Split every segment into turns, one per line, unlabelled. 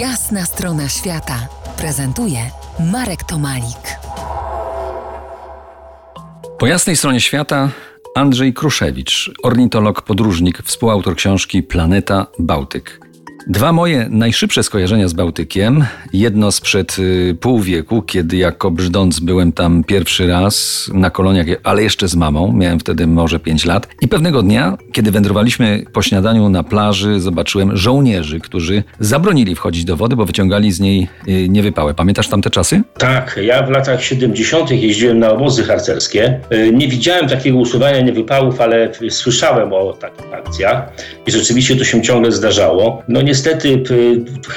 Jasna strona świata prezentuje Marek Tomalik.
Po jasnej stronie świata Andrzej Kruszewicz, ornitolog, podróżnik, współautor książki Planeta Bałtyk. Dwa moje najszybsze skojarzenia z Bałtykiem. Jedno sprzed y, pół wieku, kiedy jako brzdąc byłem tam pierwszy raz na koloniach, ale jeszcze z mamą. Miałem wtedy może 5 lat. I pewnego dnia, kiedy wędrowaliśmy po śniadaniu na plaży, zobaczyłem żołnierzy, którzy zabronili wchodzić do wody, bo wyciągali z niej y, niewypałe. Pamiętasz tamte czasy?
Tak, ja w latach 70. jeździłem na obozy harcerskie. Y, nie widziałem takiego usuwania niewypałów, ale słyszałem o takich akcjach i rzeczywiście to się ciągle zdarzało. No nie niestety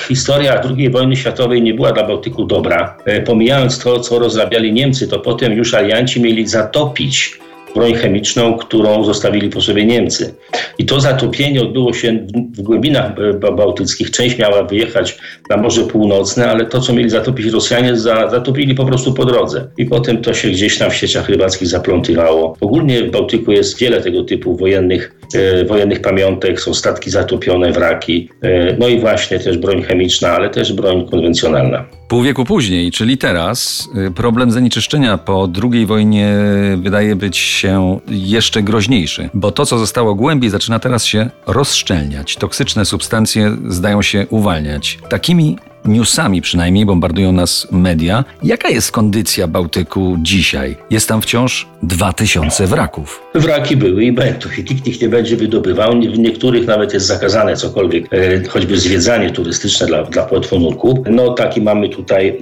historia II wojny światowej nie była dla Bałtyku dobra. E, pomijając to, co rozrabiali Niemcy, to potem już alianci mieli zatopić broń chemiczną, którą zostawili po sobie Niemcy. I to zatopienie odbyło się w głębinach bałtyckich. Część miała wyjechać na Morze Północne, ale to, co mieli zatopić Rosjanie, zatopili po prostu po drodze. I potem to się gdzieś tam w sieciach rybackich zaplątywało. Ogólnie w Bałtyku jest wiele tego typu wojennych, wojennych pamiątek, są statki zatopione, wraki, e, no i właśnie też broń chemiczna, ale też broń konwencjonalna.
Pół wieku później, czyli teraz, y, problem zanieczyszczenia po II wojnie wydaje być się jeszcze groźniejszy, bo to, co zostało głębiej, zaczyna teraz się rozszczelniać. Toksyczne substancje zdają się uwalniać. Takimi newsami przynajmniej bombardują nas media. Jaka jest kondycja Bałtyku dzisiaj? Jest tam wciąż 2000 wraków.
Wraki były i będą i nikt ich nie będzie wydobywał. W niektórych nawet jest zakazane cokolwiek, e, choćby zwiedzanie turystyczne dla, dla płetwonurków. No taki mamy tutaj e,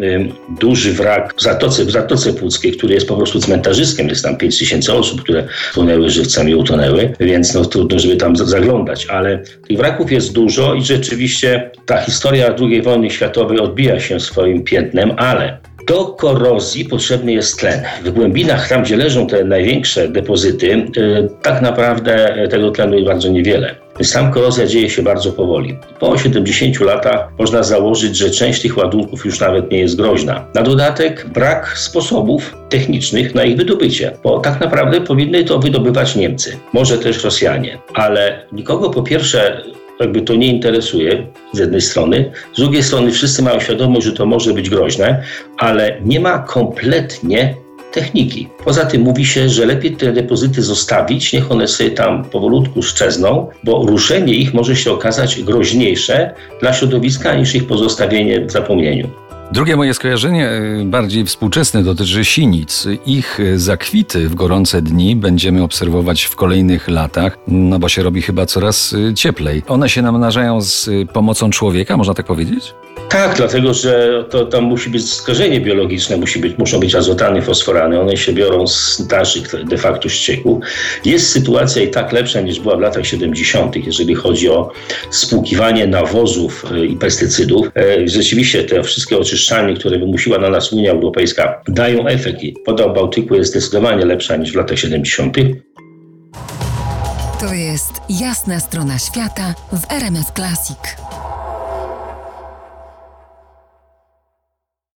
duży wrak w Zatoce, w Zatoce który jest po prostu cmentarzyskiem. Jest tam 5000 osób, które płynęły żywcem i utonęły, więc no trudno, żeby tam zaglądać. Ale tych wraków jest dużo i rzeczywiście ta historia II wojny światowej światowej odbija się swoim piętnem, ale do korozji potrzebny jest tlen. W głębinach, tam gdzie leżą te największe depozyty, y, tak naprawdę tego tlenu jest bardzo niewiele. Sam korozja dzieje się bardzo powoli. Po 70 latach można założyć, że część tych ładunków już nawet nie jest groźna. Na dodatek brak sposobów technicznych na ich wydobycie, bo tak naprawdę powinny to wydobywać Niemcy, może też Rosjanie, ale nikogo po pierwsze jakby to nie interesuje z jednej strony, z drugiej strony wszyscy mają świadomość, że to może być groźne, ale nie ma kompletnie techniki. Poza tym mówi się, że lepiej te depozyty zostawić, niech one sobie tam powolutku szczezną, bo ruszenie ich może się okazać groźniejsze dla środowiska niż ich pozostawienie w zapomnieniu.
Drugie moje skojarzenie, y, bardziej współczesne, dotyczy sinic. Ich y, zakwity w gorące dni będziemy obserwować w kolejnych latach, no bo się robi chyba coraz y, cieplej. One się namnażają z pomocą człowieka, można tak powiedzieć?
Tak, dlatego że to tam musi być skażenie biologiczne, musi być, muszą być azotany, fosforany. One się biorą z naszych de facto ścieków. Jest sytuacja i tak lepsza niż była w latach 70., jeżeli chodzi o spłukiwanie nawozów i pestycydów. E, rzeczywiście te wszystkie oczyszczenia oczyszczalni, które wymusiła na nas Unia Europejska, dają efekt woda w Bałtyku jest zdecydowanie lepsza niż w latach 70.
To jest jasna strona świata w RMS Classic.